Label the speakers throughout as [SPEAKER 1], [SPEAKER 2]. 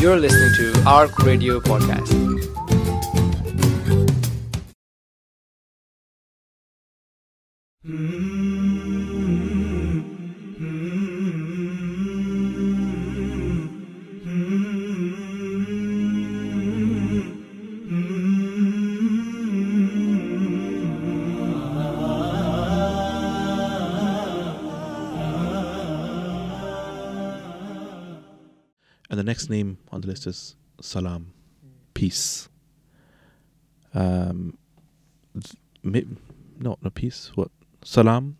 [SPEAKER 1] You're listening to ARC Radio Podcast. Hmm.
[SPEAKER 2] And the next name on the list is Salam, peace. Um, th- no, no peace. What Salam?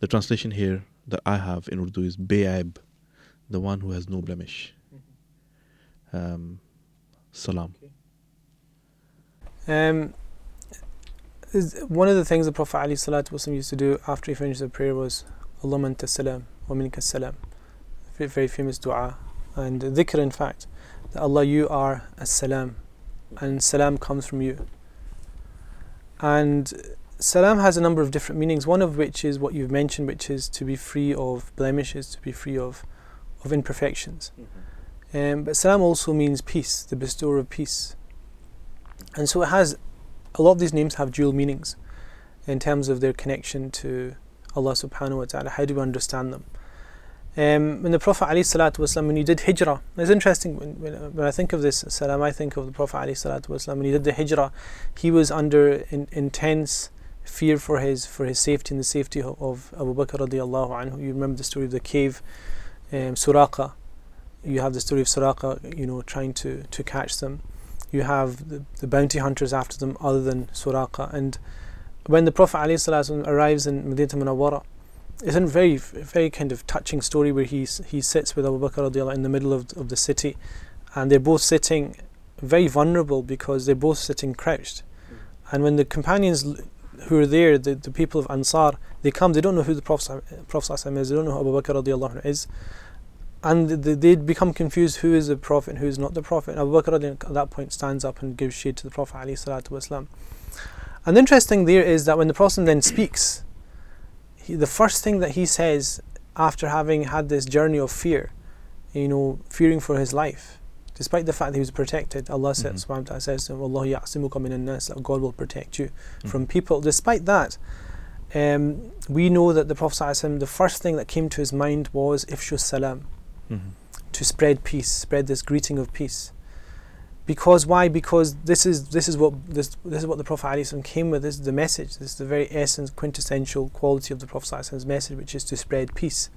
[SPEAKER 2] The translation here that I have in Urdu is Be'ab, the one who has no blemish. Um, salam.
[SPEAKER 3] Um, one of the things the Prophet wasallam used to do after he finished the prayer was Allahumma salam wa minka salam. Very famous dua. And dhikr, in fact, that Allah, you are as salam, and salam comes from you. And salam has a number of different meanings, one of which is what you've mentioned, which is to be free of blemishes, to be free of, of imperfections. Um, but salam also means peace, the bestower of peace. And so it has a lot of these names have dual meanings in terms of their connection to Allah subhanahu wa ta'ala. How do we understand them? Um, when the Prophet wasalam, when he did hijrah, it's interesting when, when, when I think of this salam, I think of the Prophet wasalam, when he did the hijrah, he was under in, intense fear for his for his safety and the safety of, of Abu Bakr radiallahu anhu. You remember the story of the cave, um, Suraqa. You have the story of Suraqa, you know, trying to, to catch them. You have the, the bounty hunters after them other than Suraqa. And when the Prophet ﷺ arrives in Medina Munawwara, it's a very, very kind of touching story where he, he sits with Abu Bakr in the middle of, of the city and they're both sitting very vulnerable because they're both sitting crouched. And when the companions who are there, the, the people of Ansar, they come, they don't know who the Prophet, Prophet is, they don't know who Abu Bakr radiallahu is. And th- they'd become confused who is the Prophet and who is not the Prophet. And Abu Bakr at that point stands up and gives shade to the Prophet. And the interesting there is that when the Prophet then speaks, he, the first thing that he says after having had this journey of fear, you know, fearing for his life, despite the fact that he was protected, Allah said,
[SPEAKER 2] Mhm.
[SPEAKER 3] subhanahu wa ta'ala says Allah ya'asimuka minan nas, that God will protect you
[SPEAKER 2] Mhm.
[SPEAKER 3] from people. Despite that, um, we know that the Prophet the first thing that came to his mind was ifshu salam,
[SPEAKER 2] Mhm.
[SPEAKER 3] to spread peace, spread this greeting of peace. Because why? Because this is this is what this this is what the Prophet ﷺ came with. This is the message. This is the very essence, quintessential quality of the Prophet ﷺ's message, which is to spread peace.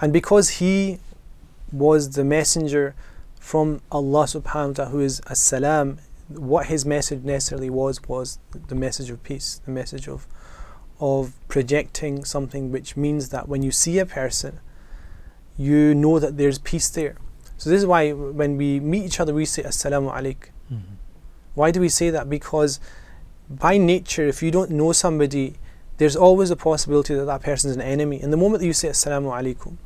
[SPEAKER 3] And because he was the messenger from Allah Subhanahu wa Taala, who is as salam, what his message necessarily was was the message of peace, the message of of projecting something which means that when you see a person, you know that there's peace there. So this is why when we meet each other, we say Assalamu alaikum.
[SPEAKER 2] Mhm.
[SPEAKER 3] Why do we say that? Because by nature, if you don't know somebody, there's always a possibility that that person is an enemy. And the moment that you say Assalamu alaikum,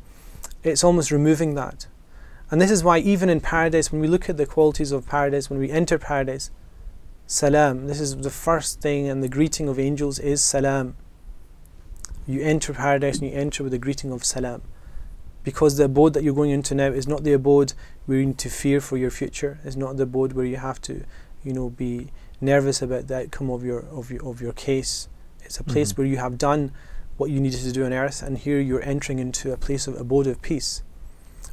[SPEAKER 3] it's almost removing that. And this is why, even in paradise, when we look at the qualities of paradise, when we enter paradise, salam, this is the first thing, and the greeting of angels is salam. You enter paradise and you enter with the greeting of salam. Because the abode that you're going into now is not the abode where you need to fear for your future. It's not the abode where you have to, you know, be nervous about the outcome of your of your of your case. It's a place
[SPEAKER 2] Mhm.
[SPEAKER 3] where you have done what you needed to do on earth, and here you're entering into a place of abode of peace.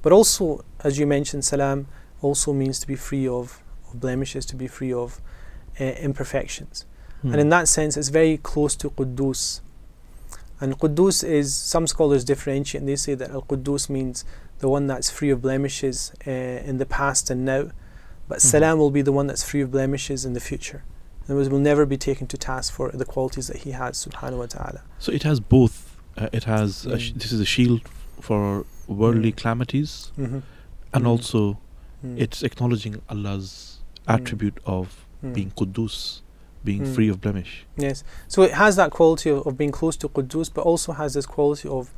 [SPEAKER 3] But also, as you mentioned, salam also means to be free of, of blemishes, to be free of uh, imperfections. And in that sense, it's very close to Quddus. And Quddus is, some scholars differentiate and they say that Al Quddus means the one that's free of blemishes uh, in the past and now. But
[SPEAKER 2] Mhm.
[SPEAKER 3] Salam will be the one that's free of blemishes in the future. In other words, will never be taken to task for the qualities that he has, subhanahu wa ta'ala.
[SPEAKER 2] So it has both. Uh, it has a sh-
[SPEAKER 3] Mm.
[SPEAKER 2] this is a shield for worldly
[SPEAKER 3] Mm.
[SPEAKER 2] calamities,
[SPEAKER 3] Mm-hmm.
[SPEAKER 2] and
[SPEAKER 3] Mm.
[SPEAKER 2] also it's acknowledging Allah's
[SPEAKER 3] Mm.
[SPEAKER 2] attribute of being Quddus, being
[SPEAKER 3] Mm.
[SPEAKER 2] free of blemish.
[SPEAKER 3] Yes. So it has that quality of, of being close to Quddus, but also has this quality of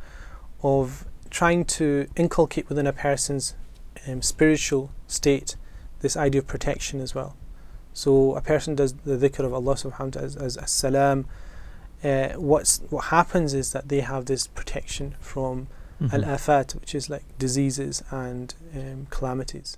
[SPEAKER 3] of trying to inculcate within a person's um, spiritual state this idea of protection as well. So a person does the dhikr of Allah subhanahu wa ta'ala as, as, as salam. Uh, what's what happens is that they have this protection from
[SPEAKER 2] Mhm.
[SPEAKER 3] al afat, which is like diseases and um, calamities.